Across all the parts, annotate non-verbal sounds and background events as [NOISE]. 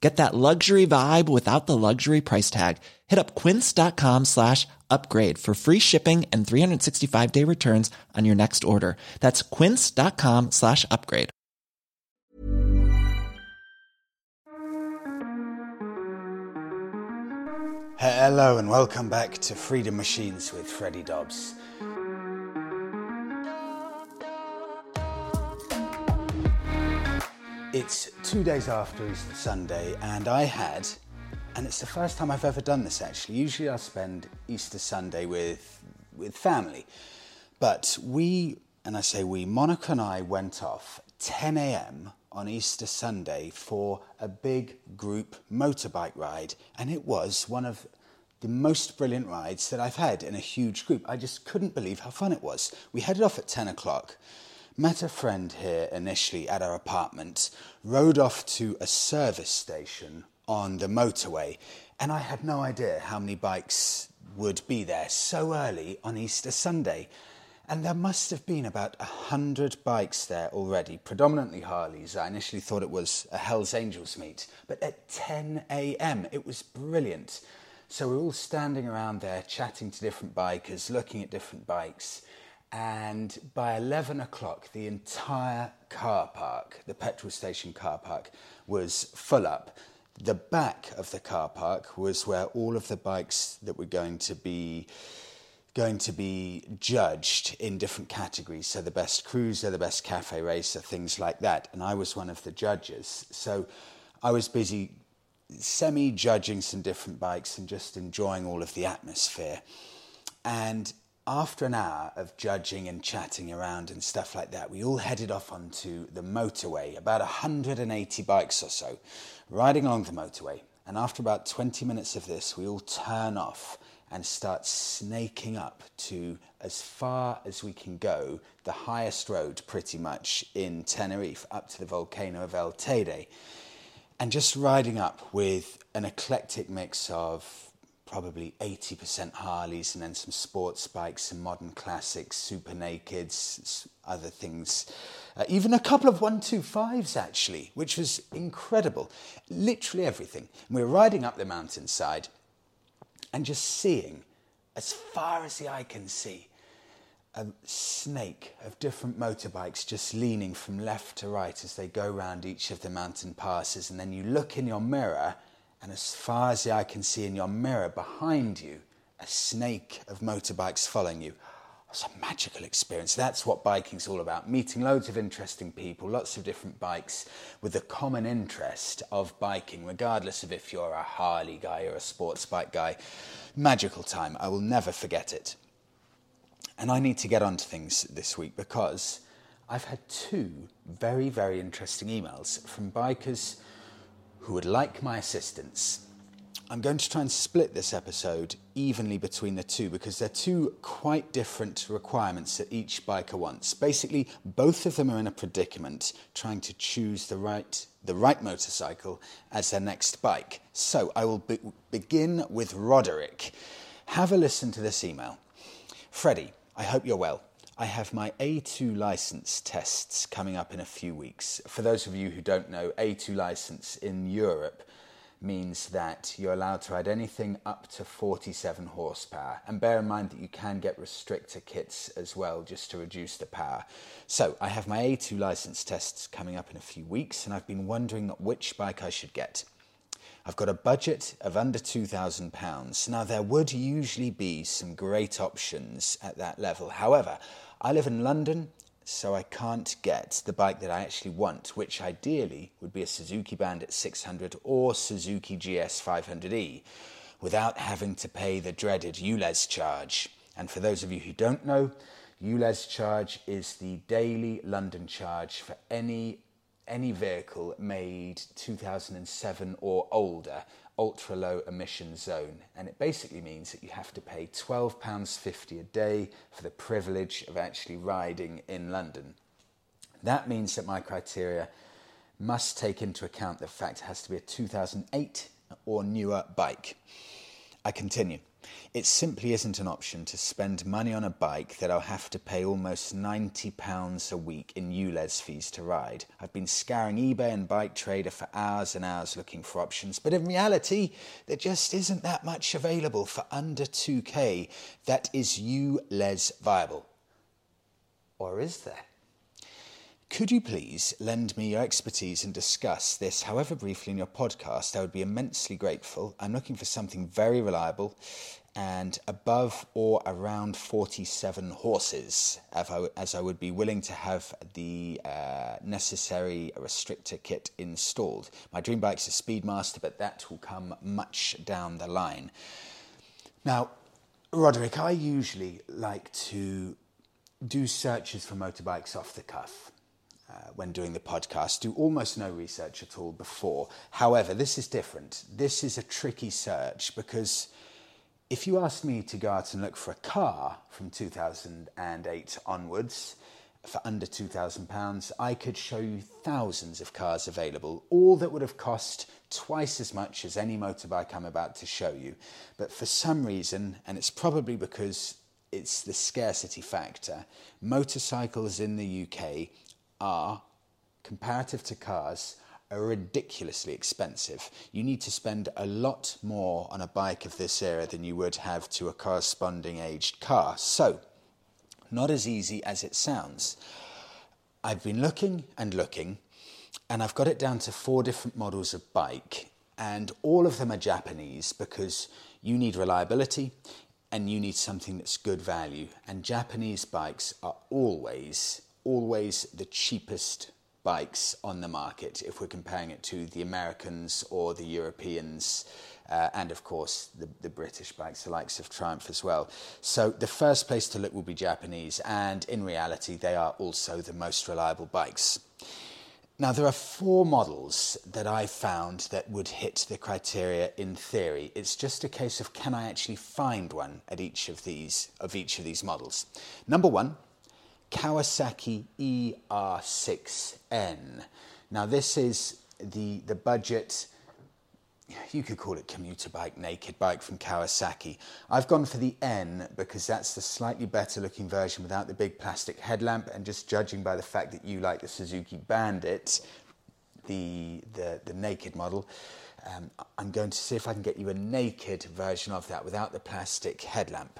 Get that luxury vibe without the luxury price tag. Hit up quince.com slash upgrade for free shipping and 365 day returns on your next order. That's quince.com slash upgrade. Hello and welcome back to Freedom Machines with Freddie Dobbs. It's two days after Easter Sunday, and I had, and it's the first time I've ever done this actually. Usually I spend Easter Sunday with, with family, but we, and I say we, Monica and I went off 10 a.m. on Easter Sunday for a big group motorbike ride, and it was one of the most brilliant rides that I've had in a huge group. I just couldn't believe how fun it was. We headed off at 10 o'clock met a friend here initially at our apartment, rode off to a service station on the motorway, and I had no idea how many bikes would be there so early on Easter Sunday. And there must have been about a hundred bikes there already, predominantly Harleys. I initially thought it was a Hells Angels meet, but at 10 a.m. it was brilliant. So we're all standing around there chatting to different bikers, looking at different bikes and by 11 o'clock, the entire car park, the petrol station car park, was full up. The back of the car park was where all of the bikes that were going to be going to be judged in different categories. So the best cruiser, the best cafe racer, things like that. And I was one of the judges. So I was busy semi judging some different bikes and just enjoying all of the atmosphere. And after an hour of judging and chatting around and stuff like that, we all headed off onto the motorway, about 180 bikes or so, riding along the motorway. And after about 20 minutes of this, we all turn off and start snaking up to as far as we can go, the highest road pretty much in Tenerife, up to the volcano of El Teide. And just riding up with an eclectic mix of probably 80% Harleys and then some sports bikes, some modern classics, super nakeds, other things. Uh, even a couple of 125s actually, which was incredible. Literally everything. And we were riding up the mountainside and just seeing, as far as the eye can see, a snake of different motorbikes just leaning from left to right as they go round each of the mountain passes. And then you look in your mirror and as far as the eye can see in your mirror behind you, a snake of motorbikes following you. It's a magical experience. That's what biking's all about. Meeting loads of interesting people, lots of different bikes with the common interest of biking, regardless of if you're a Harley guy or a sports bike guy. Magical time. I will never forget it. And I need to get on to things this week because I've had two very, very interesting emails from bikers who would like my assistance. I'm going to try and split this episode evenly between the two because they're two quite different requirements that each biker wants. Basically, both of them are in a predicament trying to choose the right, the right motorcycle as their next bike. So I will be- begin with Roderick. Have a listen to this email. Freddie, I hope you're well. I have my A2 license tests coming up in a few weeks. For those of you who don't know, A2 license in Europe means that you're allowed to ride anything up to 47 horsepower. And bear in mind that you can get restrictor kits as well just to reduce the power. So I have my A2 license tests coming up in a few weeks, and I've been wondering which bike I should get. I've got a budget of under £2,000. Now, there would usually be some great options at that level. However, I live in London, so I can't get the bike that I actually want, which ideally would be a Suzuki Bandit 600 or Suzuki GS 500e, without having to pay the dreaded ULEZ charge. And for those of you who don't know, ULEZ charge is the daily London charge for any any vehicle made 2007 or older ultra low emission zone. And it basically means that you have to pay £12.50 a day for the privilege of actually riding in London. That means that my criteria must take into account the fact it has to be a 2008 or newer bike. I continue. It simply isn't an option to spend money on a bike that I'll have to pay almost £90 a week in ULEZ fees to ride. I've been scouring eBay and Bike Trader for hours and hours looking for options, but in reality, there just isn't that much available for under 2k that is ULEZ viable. Or is there? Could you please lend me your expertise and discuss this, however briefly, in your podcast? I would be immensely grateful. I'm looking for something very reliable and above or around 47 horses, as I would be willing to have the uh, necessary restrictor kit installed. My dream bike is a Speedmaster, but that will come much down the line. Now, Roderick, I usually like to do searches for motorbikes off the cuff. Uh, when doing the podcast, do almost no research at all before. However, this is different. This is a tricky search because if you asked me to go out and look for a car from 2008 onwards for under £2,000, I could show you thousands of cars available, all that would have cost twice as much as any motorbike I'm about to show you. But for some reason, and it's probably because it's the scarcity factor, motorcycles in the UK are, comparative to cars, are ridiculously expensive. You need to spend a lot more on a bike of this era than you would have to a corresponding aged car. So, not as easy as it sounds. I've been looking and looking, and I've got it down to four different models of bike, and all of them are Japanese because you need reliability and you need something that's good value. And Japanese bikes are always, always the cheapest bikes on the market if we're comparing it to the Americans or the Europeans. Uh, and of course, the, the, British bikes, the likes of Triumph as well. So, the first place to look will be Japanese, and in reality, they are also the most reliable bikes. Now, there are four models that I found that would hit the criteria in theory. It's just a case of can I actually find one at each of these of each of these models. Number one Kawasaki ER6N. Now, this is the, the budget, you could call it commuter bike, naked bike from Kawasaki. I've gone for the N because that's the slightly better looking version without the big plastic headlamp, and just judging by the fact that you like the Suzuki Bandit, the, the, the naked model. Um, I'm going to see if I can get you a naked version of that without the plastic headlamp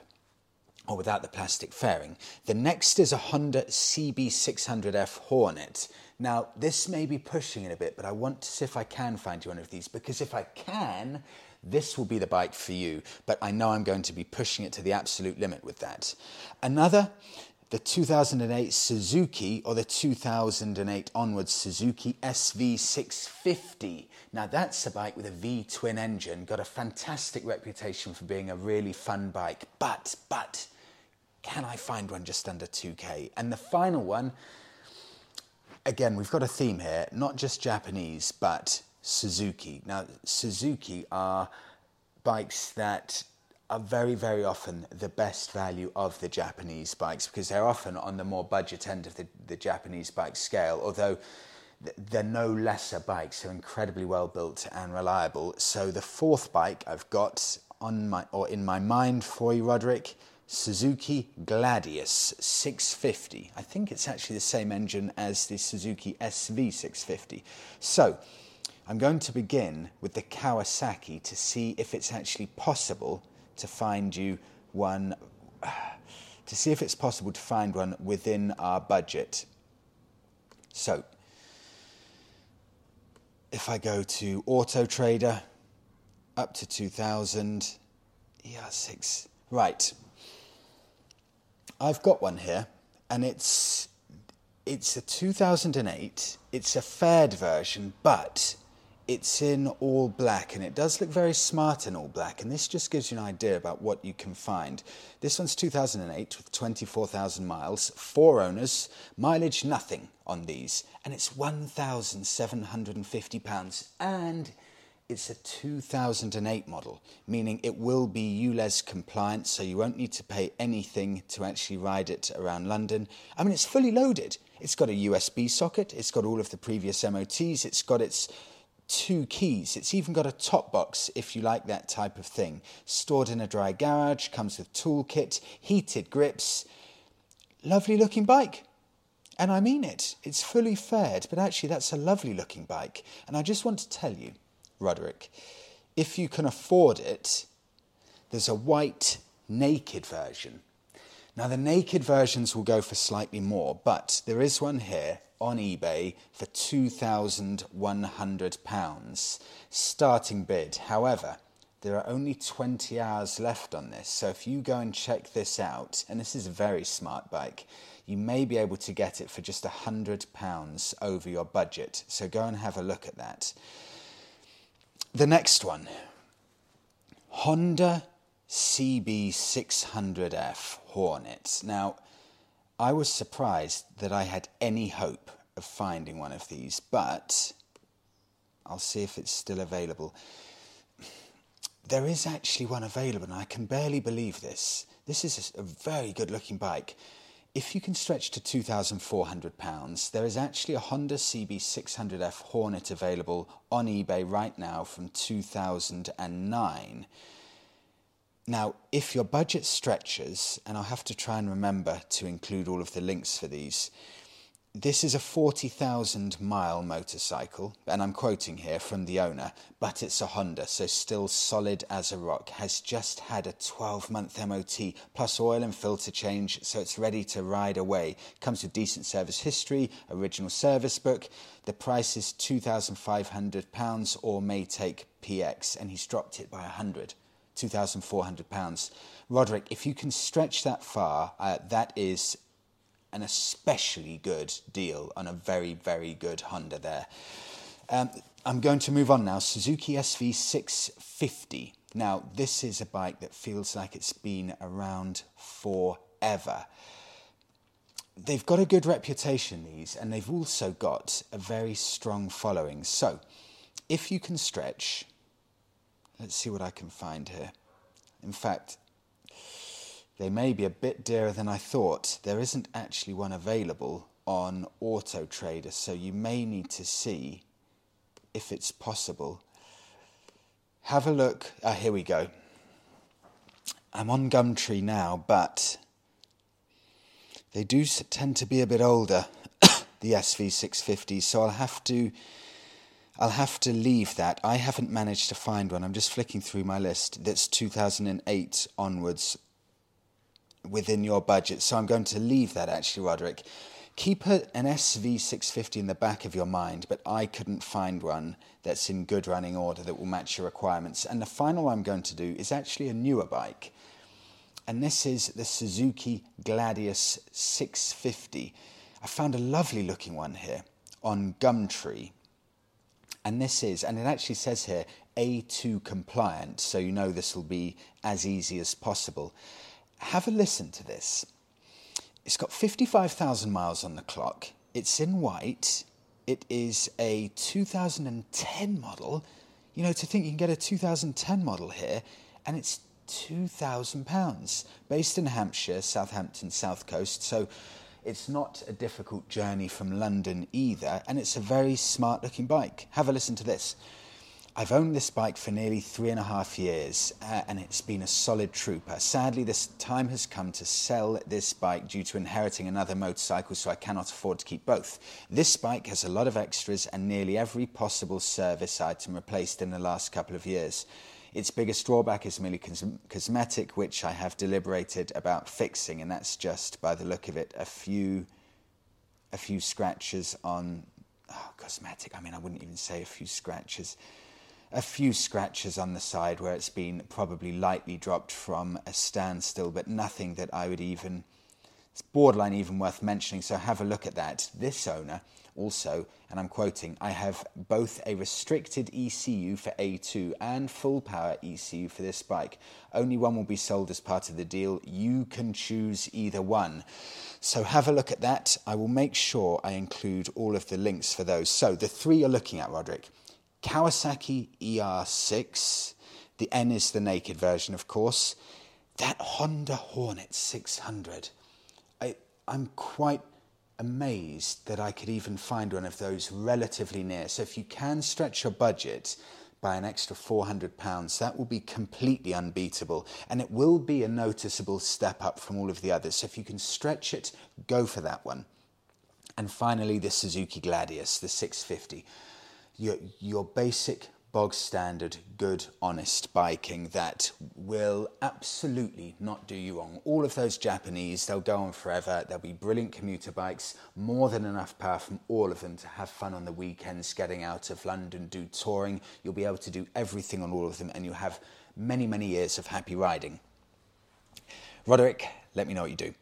or without the plastic fairing. The next is a Honda CB600F Hornet. Now, this may be pushing it a bit, but I want to see if I can find you one of these because if I can, this will be the bike for you. But I know I'm going to be pushing it to the absolute limit with that. Another, the 2008 Suzuki or the 2008 onwards Suzuki SV650. Now, that's a bike with a V twin engine, got a fantastic reputation for being a really fun bike. But, but, can I find one just under 2K? And the final one, again, we've got a theme here, not just Japanese, but Suzuki. Now, Suzuki are bikes that are very, very often the best value of the Japanese bikes because they're often on the more budget end of the, the Japanese bike scale, although they're no lesser bikes. They're incredibly well built and reliable. So the fourth bike I've got on my or in my mind for you, Roderick, Suzuki Gladius 650. I think it's actually the same engine as the Suzuki SV 650. So, I'm going to begin with the Kawasaki to see if it's actually possible to find you one, [SIGHS] to see if it's possible to find one within our budget. So, if I go to Auto Trader, up to 2000, ER6, right. I've got one here, and it's it's a 2008. It's a fared version, but it's in all black and it does look very smart in all black and this just gives you an idea about what you can find this one's 2008 with 24,000 miles four owners mileage nothing on these and it's 1,750 pounds and it's a 2008 model meaning it will be ULEZ compliant so you won't need to pay anything to actually ride it around London I mean it's fully loaded it's got a USB socket it's got all of the previous MOTs it's got its two keys. It's even got a top box if you like that type of thing. Stored in a dry garage, comes with toolkit, heated grips. Lovely looking bike. And I mean it. It's fully fared, but actually that's a lovely looking bike. And I just want to tell you, Roderick, if you can afford it, there's a white naked version. Now the naked versions will go for slightly more, but there is one here on eBay for £2,100. Starting bid. However, there are only 20 hours left on this, so if you go and check this out, and this is a very smart bike, you may be able to get it for just £100 over your budget. So go and have a look at that. The next one Honda CB600F Hornet. Now, I was surprised that I had any hope of finding one of these, but I'll see if it's still available. There is actually one available, and I can barely believe this. This is a very good looking bike. If you can stretch to £2,400, there is actually a Honda CB600F Hornet available on eBay right now from 2009. Now, if your budget stretches, and I'll have to try and remember to include all of the links for these, this is a 40,000 mile motorcycle, and I'm quoting here from the owner, but it's a Honda, so still solid as a rock. Has just had a 12 month MOT plus oil and filter change, so it's ready to ride away. Comes with decent service history, original service book. The price is £2,500 or may take PX, and he's dropped it by 100 £2,400. Roderick, if you can stretch that far, uh, that is an especially good deal on a very, very good Honda there. Um, I'm going to move on now. Suzuki SV650. Now, this is a bike that feels like it's been around forever. They've got a good reputation, these, and they've also got a very strong following. So, if you can stretch, Let's see what I can find here. In fact, they may be a bit dearer than I thought. There isn't actually one available on Auto Trader, so you may need to see if it's possible. Have a look. Ah, here we go. I'm on Gumtree now, but they do tend to be a bit older, [COUGHS] the SV650, so I'll have to I'll have to leave that. I haven't managed to find one. I'm just flicking through my list that's 2008 onwards within your budget. So I'm going to leave that actually, Roderick. Keep an SV650 in the back of your mind, but I couldn't find one that's in good running order that will match your requirements. And the final one I'm going to do is actually a newer bike. And this is the Suzuki Gladius 650. I found a lovely looking one here on Gumtree and this is, and it actually says here, A2 compliant, so you know this will be as easy as possible. Have a listen to this. It's got 55,000 miles on the clock. It's in white. It is a 2010 model. You know, to think you can get a 2010 model here, and it's £2,000. Based in Hampshire, Southampton, South Coast. So it's not a difficult journey from London either, and it's a very smart looking bike. Have a listen to this. I've owned this bike for nearly three and a half years uh, and it's been a solid trooper. Sadly, this time has come to sell this bike due to inheriting another motorcycle, so I cannot afford to keep both. This bike has a lot of extras and nearly every possible service item replaced in the last couple of years. Its biggest drawback is merely cos- cosmetic, which I have deliberated about fixing, and that's just by the look of it a few, a few scratches on oh, cosmetic. I mean, I wouldn't even say a few scratches a few scratches on the side where it's been probably lightly dropped from a standstill, but nothing that I would even, it's borderline even worth mentioning. So have a look at that. This owner also, and I'm quoting, I have both a restricted ECU for A2 and full power ECU for this bike. Only one will be sold as part of the deal. You can choose either one. So have a look at that. I will make sure I include all of the links for those. So the three you're looking at, Roderick. Kawasaki ER6. The N is the naked version, of course. That Honda Hornet 600. I, I'm quite amazed that I could even find one of those relatively near. So if you can stretch your budget by an extra £400, that will be completely unbeatable. And it will be a noticeable step up from all of the others. So if you can stretch it, go for that one. And finally, the Suzuki Gladius, the 650 your, your basic bog standard, good, honest biking that will absolutely not do you wrong. All of those Japanese, they'll go on forever. They'll be brilliant commuter bikes, more than enough power from all of them to have fun on the weekends, getting out of London, do touring. You'll be able to do everything on all of them, and you'll have many, many years of happy riding. Roderick, let me know what you do.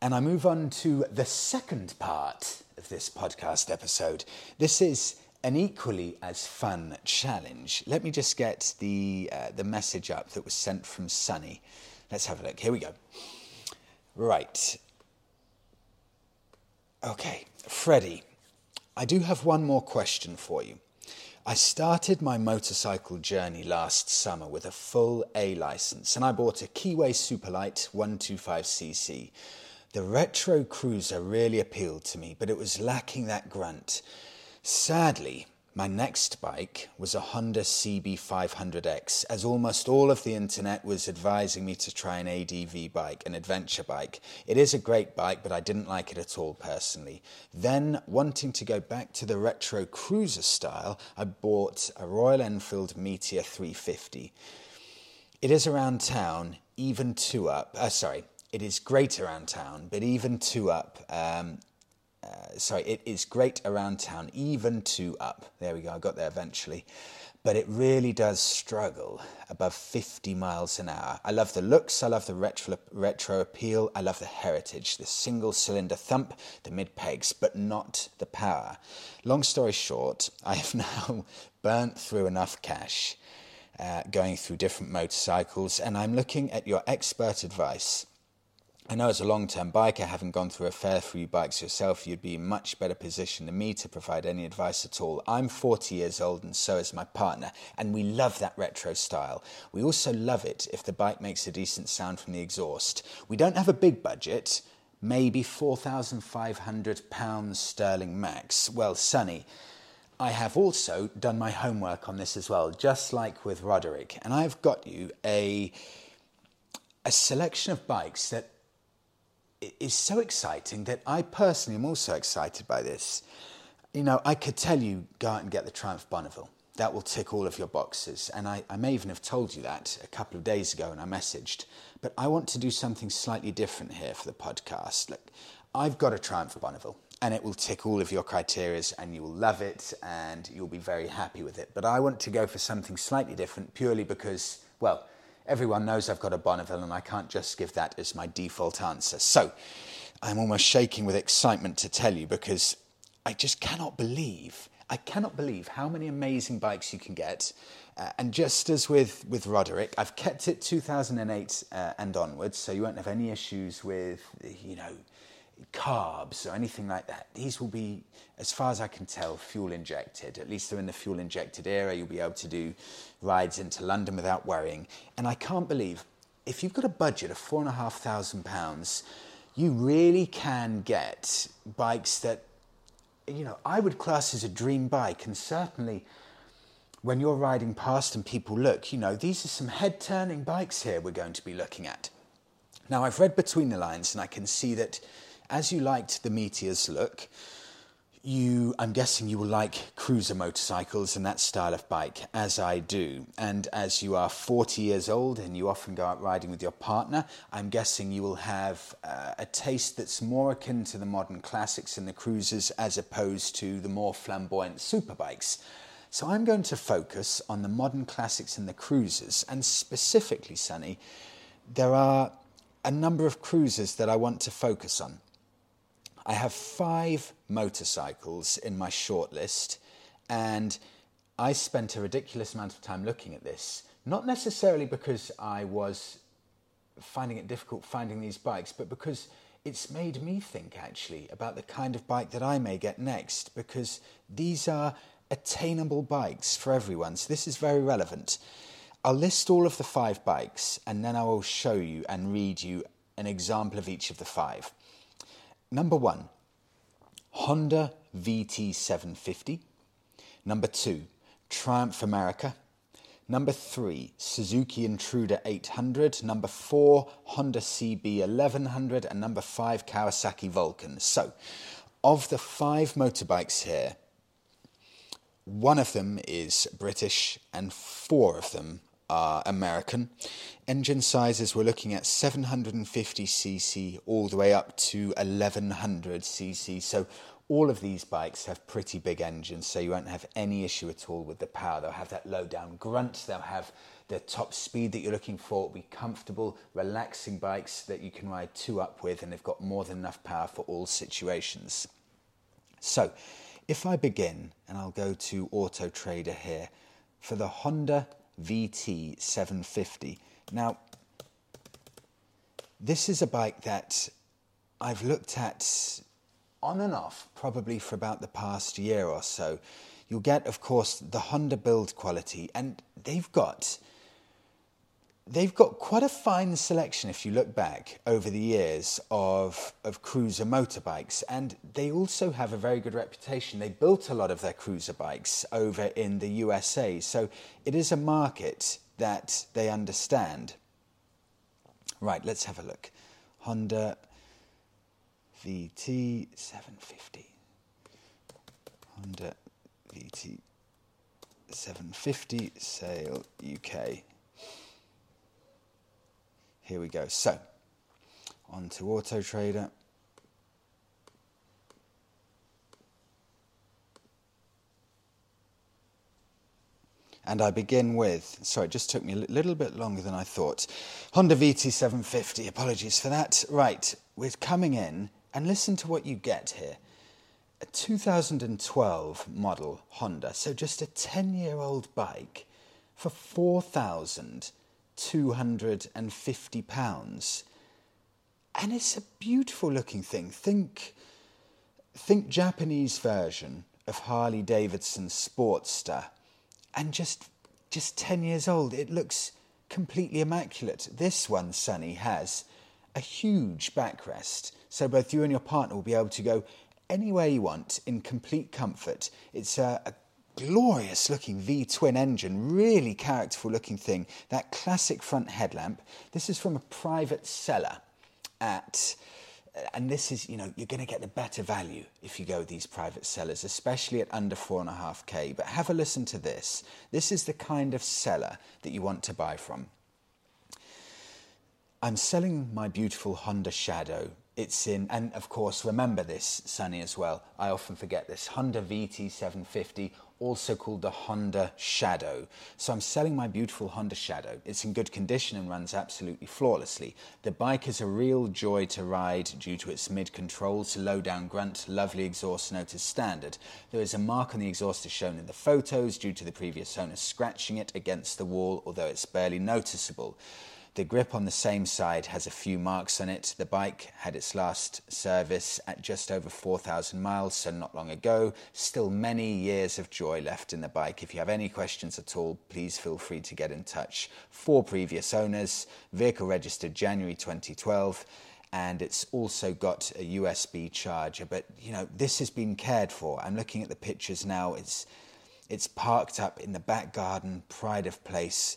And I move on to the second part of this podcast episode. This is an equally as fun challenge. Let me just get the, uh, the message up that was sent from Sunny. Let's have a look. Here we go. Right. Okay, Freddie, I do have one more question for you. I started my motorcycle journey last summer with a full A license and I bought a Keeway Superlight 125cc. The retro cruiser really appealed to me, but it was lacking that grunt. Sadly, my next bike was a Honda CB500X, as almost all of the internet was advising me to try an ADV bike, an adventure bike. It is a great bike, but I didn't like it at all personally. Then, wanting to go back to the retro cruiser style, I bought a Royal Enfield Meteor 350. It is around town, even two up. Uh, sorry, it is great around town, but even two up. Um, uh, sorry, it is great around town, even two up. There we go, I got there eventually. But it really does struggle above 50 miles an hour. I love the looks, I love the retro, retro appeal, I love the heritage, the single cylinder thump, the mid pegs, but not the power. Long story short, I have [LAUGHS] now burnt through enough cash uh, going through different motorcycles, and I'm looking at your expert advice I know as a long term biker, having gone through a fair few bikes yourself, you'd be in much better position than me to provide any advice at all. I'm 40 years old and so is my partner, and we love that retro style. We also love it if the bike makes a decent sound from the exhaust. We don't have a big budget, maybe £4,500 sterling max. Well, Sunny, I have also done my homework on this as well, just like with Roderick, and I've got you a a selection of bikes that is so exciting that I personally am also excited by this. You know, I could tell you go out and get the Triumph Bonneville. That will tick all of your boxes. And I, I may even have told you that a couple of days ago when I messaged. But I want to do something slightly different here for the podcast. Look, I've got a Triumph Bonneville and it will tick all of your criteria and you will love it and you'll be very happy with it. But I want to go for something slightly different purely because, well, Everyone knows I've got a Bonneville and I can't just give that as my default answer. So I'm almost shaking with excitement to tell you because I just cannot believe, I cannot believe how many amazing bikes you can get. Uh, and just as with, with Roderick, I've kept it 2008 uh, and onwards, so you won't have any issues with, you know, carbs or anything like that. These will be, as far as I can tell, fuel injected. At least they're in the fuel injected era. You'll be able to do rides into London without worrying. And I can't believe, if you've got a budget of four and a half thousand pounds, you really can get bikes that, you know, I would class as a dream bike. And certainly when you're riding past and people look, you know, these are some head turning bikes here we're going to be looking at. Now, I've read between the lines and I can see that as you liked the Meteor's look, you, I'm guessing you will like cruiser motorcycles and that style of bike, as I do. And as you are 40 years old and you often go out riding with your partner, I'm guessing you will have uh, a taste that's more akin to the modern classics and the cruisers as opposed to the more flamboyant superbikes. So I'm going to focus on the modern classics and the cruisers, and specifically, Sunny, there are a number of cruisers that I want to focus on. I have five motorcycles in my shortlist, and I spent a ridiculous amount of time looking at this. Not necessarily because I was finding it difficult finding these bikes, but because it's made me think actually about the kind of bike that I may get next, because these are attainable bikes for everyone. So this is very relevant. I'll list all of the five bikes and then I will show you and read you an example of each of the five. Number one, Honda VT750. Number two, Triumph America. Number three, Suzuki Intruder 800. Number four, Honda CB 1100. And number five, Kawasaki Vulcan. So, of the five motorbikes here, one of them is British and four of them are American. Engine sizes we're looking at 750cc all the way up to 1100cc. So all of these bikes have pretty big engines, so you won't have any issue at all with the power. They'll have that low down grunt, they'll have the top speed that you're looking for, It'll be comfortable, relaxing bikes that you can ride two up with, and they've got more than enough power for all situations. So, if I begin, and I'll go to Auto Trader here, for the Honda VT750. Now, this is a bike that I've looked at on and off probably for about the past year or so. You'll get, of course, the Honda build quality, and they've got they've got quite a fine selection if you look back over the years of, of cruiser motorbikes. And they also have a very good reputation. They built a lot of their cruiser bikes over in the usa so it is a market that they understand. Right let's have a look. Honda vt 750 honda vt 750 sale uk here we go. So, on to Auto Trader. And I begin with, sorry, it just took me a little bit longer than I thought. Honda VT750, apologies for that. Right, we're coming in, and listen to what you get here. A 2012 model Honda, so just a 10 year old bike for 4,000 £250. And it's a beautiful looking thing. Think, think Japanese version of Harley Davidson Sportster and just, just 10 years old. It looks completely immaculate. This one, Sunny, has a huge backrest. So both you and your partner will be able to go anywhere you want in complete comfort. It's a, a glorious looking V twin engine, really characterful looking thing. That classic front headlamp. This is from a private seller at. And this is, you know, you're going to get the better value if you go with these private sellers, especially at under four and a half K. But have a listen to this. This is the kind of seller that you want to buy from. I'm selling my beautiful Honda Shadow it's in, and of course, remember this, Sunny, as well. I often forget this Honda VT750, also called the Honda Shadow. So I'm selling my beautiful Honda Shadow. It's in good condition and runs absolutely flawlessly. The bike is a real joy to ride due to its mid controls, low down grunt, lovely exhaust note as standard. There is a mark on the exhaust as shown in the photos due to the previous owner scratching it against the wall, although it's barely noticeable. The grip on the same side has a few marks on it. The bike had its last service at just over 4,000 miles, so not long ago. Still many years of joy left in the bike. If you have any questions at all, please feel free to get in touch. Four previous owners, vehicle registered January 2012 and it's also got a USB charger. But you know, this has been cared for. I'm looking at the pictures now. It's It's parked up in the back garden, pride of place.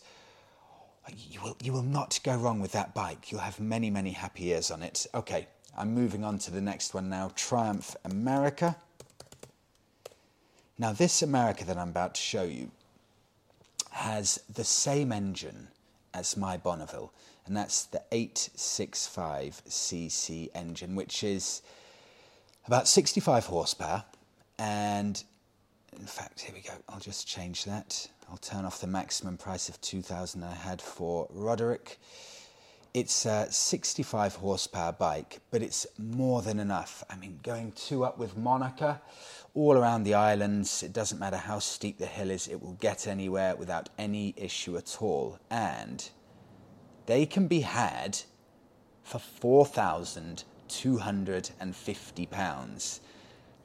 You will, you will not go wrong with that bike. You'll have many, many happy years on it. Okay, I'm moving on to the next one now Triumph America. Now, this America that I'm about to show you has the same engine as my Bonneville, and that's the 865cc engine, which is about 65 horsepower. And in fact, here we go. I'll just change that. I'll turn off the maximum price of 2000 I had for Roderick. It's a 65 horsepower bike, but it's more than enough. I mean, going two up with Monica, all around the islands, it doesn't matter how steep the hill is, it will get anywhere without any issue at all. And they can be had for £4,250.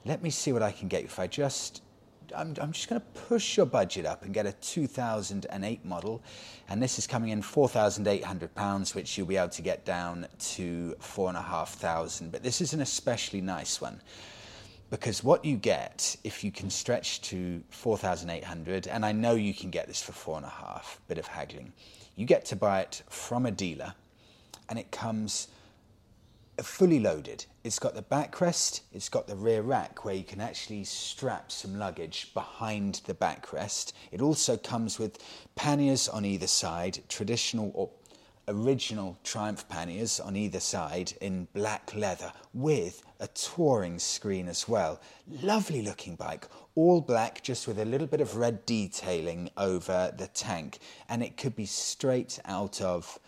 Let me see what I can get if I just I'm, I'm just going to push your budget up and get a 2008 model. And this is coming in £4,800, which you'll be able to get down to 4500 But this is an especially nice one because what you get if you can stretch to 4,800, and I know you can get this for four and a half, bit of haggling, you get to buy it from a dealer, and it comes fully loaded. It's got the backrest, it's got the rear rack where you can actually strap some luggage behind the backrest. It also comes with panniers on either side, traditional or original Triumph panniers on either side in black leather with a touring screen as well. Lovely looking bike, all black, just with a little bit of red detailing over the tank, and it could be straight out of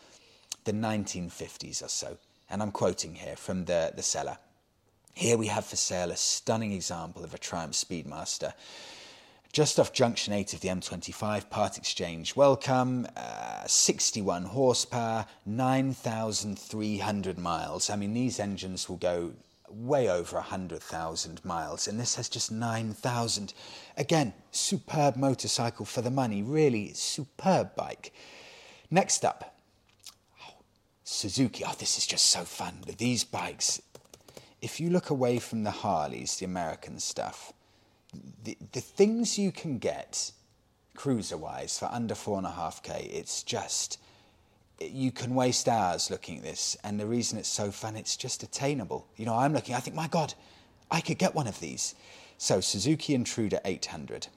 the 1950s or so and I'm quoting here from the, the seller. Here we have for sale a stunning example of a Triumph Speedmaster. Just off junction 8 of the M25, part exchange welcome, uh, 61 horsepower, 9,300 miles. I mean, these engines will go way over 100,000 miles, and this has just 9,000. Again, superb motorcycle for the money, really superb bike. Next up, Suzuki. Oh, this is just so fun with these bikes. If you look away from the Harleys, the American stuff, the, the things you can get cruiser wise for under four and a half K, it's just, you can waste hours looking at this. And the reason it's so fun, it's just attainable. You know, I'm looking, I think, my God, I could get one of these. So, Suzuki Intruder 800.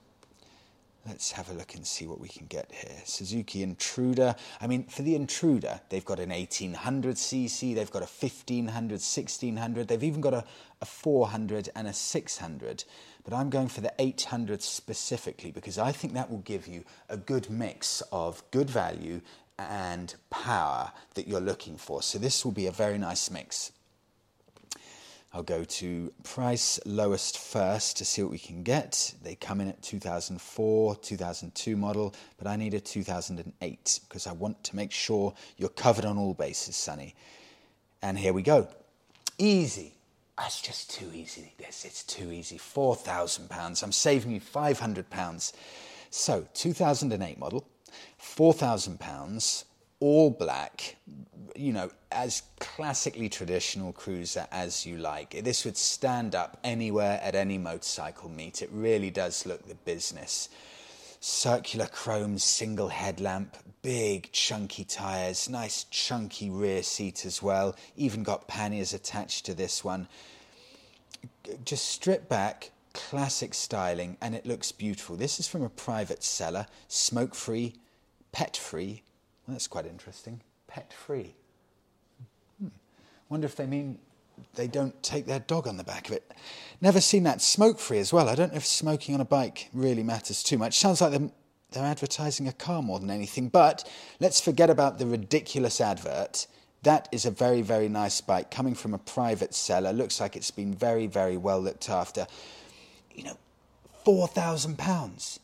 Let's have a look and see what we can get here. Suzuki Intruder. I mean, for the Intruder, they've got an 1800cc, they've got a 1500, 1600, they've even got a, a 400 and a 600. But I'm going for the 800 specifically because I think that will give you a good mix of good value and power that you're looking for. So this will be a very nice mix. I'll go to price lowest first to see what we can get. They come in at 2004, 2002 model, but I need a 2008 because I want to make sure you're covered on all bases, Sunny. And here we go. Easy. That's just too easy. This it's too easy. Four thousand pounds. I'm saving you five hundred pounds. So 2008 model, four thousand pounds all black, you know, as classically traditional cruiser as you like. This would stand up anywhere at any motorcycle meet. It really does look the business. Circular chrome single headlamp, big chunky tyres, nice chunky rear seat as well. Even got panniers attached to this one. Just strip back, classic styling, and it looks beautiful. This is from a private seller, smoke free, pet free, well, that's quite interesting. Pet free. Hmm. Wonder if they mean they don't take their dog on the back of it. Never seen that. Smoke free as well. I don't know if smoking on a bike really matters too much. Sounds like they're, they're advertising a car more than anything. But let's forget about the ridiculous advert. That is a very, very nice bike coming from a private seller. Looks like it's been very, very well looked after. You know, £4,000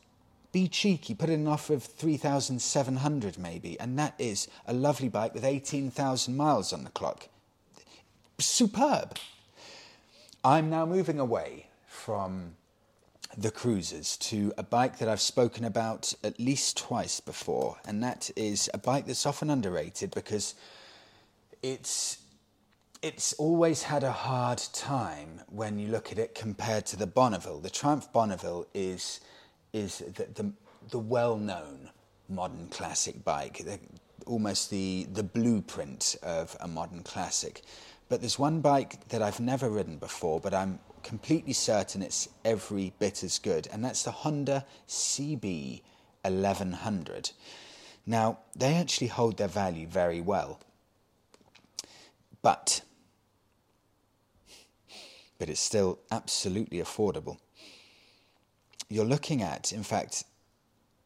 be cheeky, put in an offer of 3,700 maybe, and that is a lovely bike with 18,000 miles on the clock. Superb. I'm now moving away from the cruisers to a bike that I've spoken about at least twice before, and that is a bike that's often underrated because it's it's always had a hard time when you look at it compared to the Bonneville. The Triumph Bonneville is is the, the, the well known modern classic bike, the, almost the, the blueprint of a modern classic. But there's one bike that I've never ridden before, but I'm completely certain it's every bit as good, and that's the Honda CB 1100. Now, they actually hold their value very well. But but it's still absolutely affordable. You're looking at, in fact,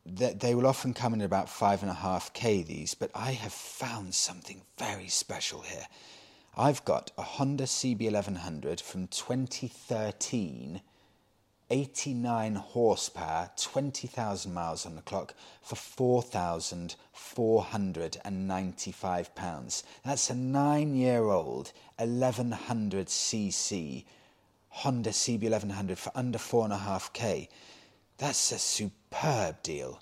that they will often come in at about five and a half k these, but I have found something very special here. I've got a Honda CB1100 from 2013 89 horsepower, 20,000 miles on the clock for £4,495. That's a nine year old 1100cc Honda CB1100 for under 4.5k. That's a superb deal.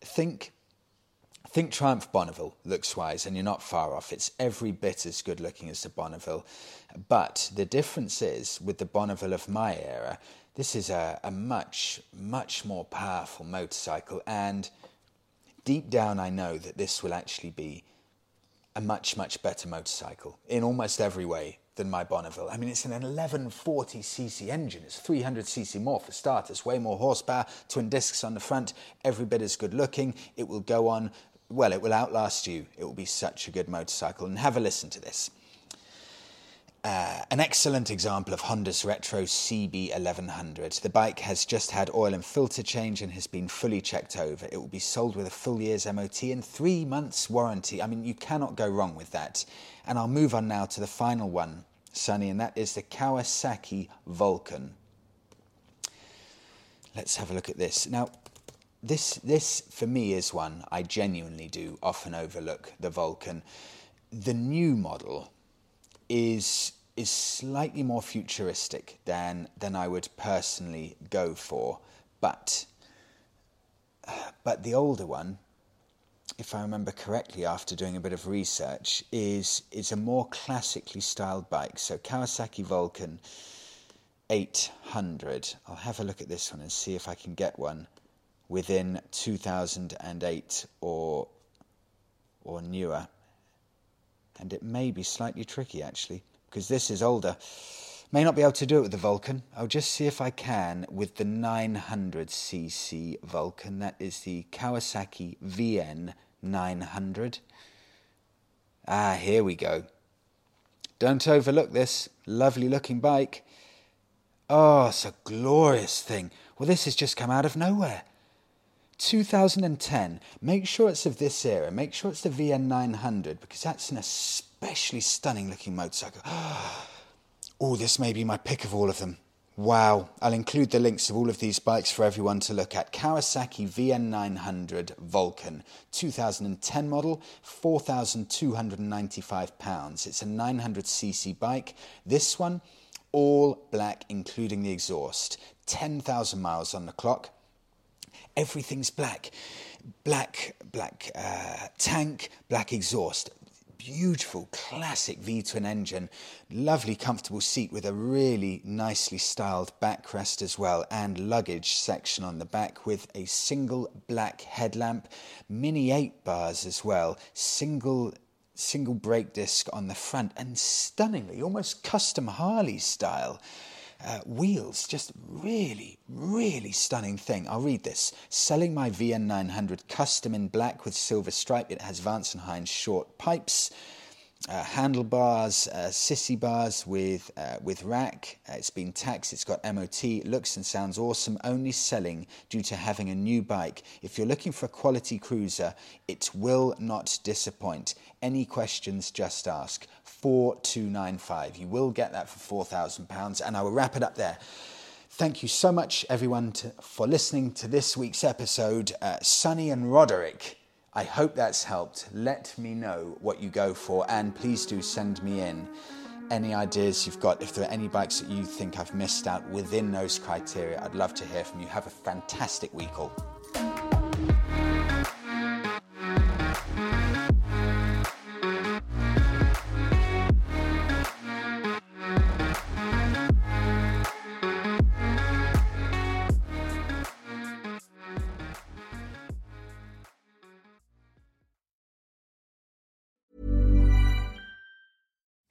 Think Think Triumph Bonneville looks wise, and you're not far off. It's every bit as good looking as the Bonneville. But the difference is, with the Bonneville of my era, this is a, a much, much more powerful motorcycle. And deep down, I know that this will actually be a much, much better motorcycle in almost every way than my Bonneville. I mean, it's an 1140cc engine. It's 300cc more for starters, way more horsepower, twin discs on the front, every bit as good looking. It will go on well, it will outlast you. It will be such a good motorcycle. And have a listen to this. Uh, an excellent example of Honda's retro CB1100. The bike has just had oil and filter change and has been fully checked over. It will be sold with a full year's MOT and three months warranty. I mean, you cannot go wrong with that. And I'll move on now to the final one, Sunny, and that is the Kawasaki Vulcan. Let's have a look at this. Now, this this for me is one I genuinely do often overlook the Vulcan. The new model is is slightly more futuristic than than I would personally go for, but but the older one, if I remember correctly, after doing a bit of research, is is a more classically styled bike. So Kawasaki Vulcan 800. I'll have a look at this one and see if I can get one within 2008 or or newer. And it may be slightly tricky actually, because this is older. May not be able to do it with the Vulcan. I'll just see if I can with the 900cc Vulcan. That is the Kawasaki VN 900. Ah, here we go. Don't overlook this lovely looking bike. Oh, it's a glorious thing. Well, this has just come out of nowhere. 2010, make sure it's of this era. Make sure it's the VN900 because that's an especially stunning looking motorcycle. [GASPS] oh, this may be my pick of all of them. Wow, I'll include the links of all of these bikes for everyone to look at. Kawasaki VN900 Vulcan, 2010 model, £4,295. It's a 900cc bike. This one, all black, including the exhaust. 10,000 miles on the clock everything's black. Black, black uh, tank, black exhaust. Beautiful classic V twin engine, lovely comfortable seat with a really nicely styled backrest as well, and luggage section on the back with a single black headlamp, mini 8 bars as well, single single brake disc on the front, and stunningly, almost custom Harley style uh, wheels. Just really, really stunning thing. I'll read this. Selling my VN900 custom in black with silver stripe. It has Hines short pipes uh, handlebars, uh, sissy bars with uh, with rack. Uh, it's been taxed. It's got MOT. Looks and sounds awesome. Only selling due to having a new bike. If you're looking for a quality cruiser, it will not disappoint. Any questions? Just ask. Four two nine five. You will get that for four thousand pounds, and I will wrap it up there. Thank you so much, everyone, to, for listening to this week's episode. Uh, Sunny and Roderick I hope that's helped. Let me know what you go for, and please do send me in any ideas you've got. If there are any bikes that you think I've missed out within those criteria, I'd love to hear from you. Have a fantastic week all.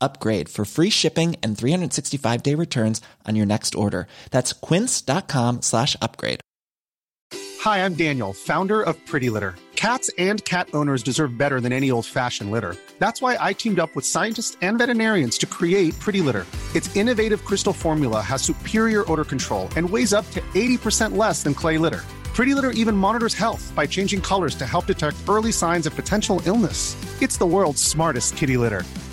upgrade for free shipping and 365 day returns on your next order. That's quince.com slash upgrade. Hi, I'm Daniel, founder of Pretty Litter. Cats and cat owners deserve better than any old fashioned litter. That's why I teamed up with scientists and veterinarians to create Pretty Litter. Its innovative crystal formula has superior odor control and weighs up to 80% less than clay litter. Pretty Litter even monitors health by changing colors to help detect early signs of potential illness. It's the world's smartest kitty litter.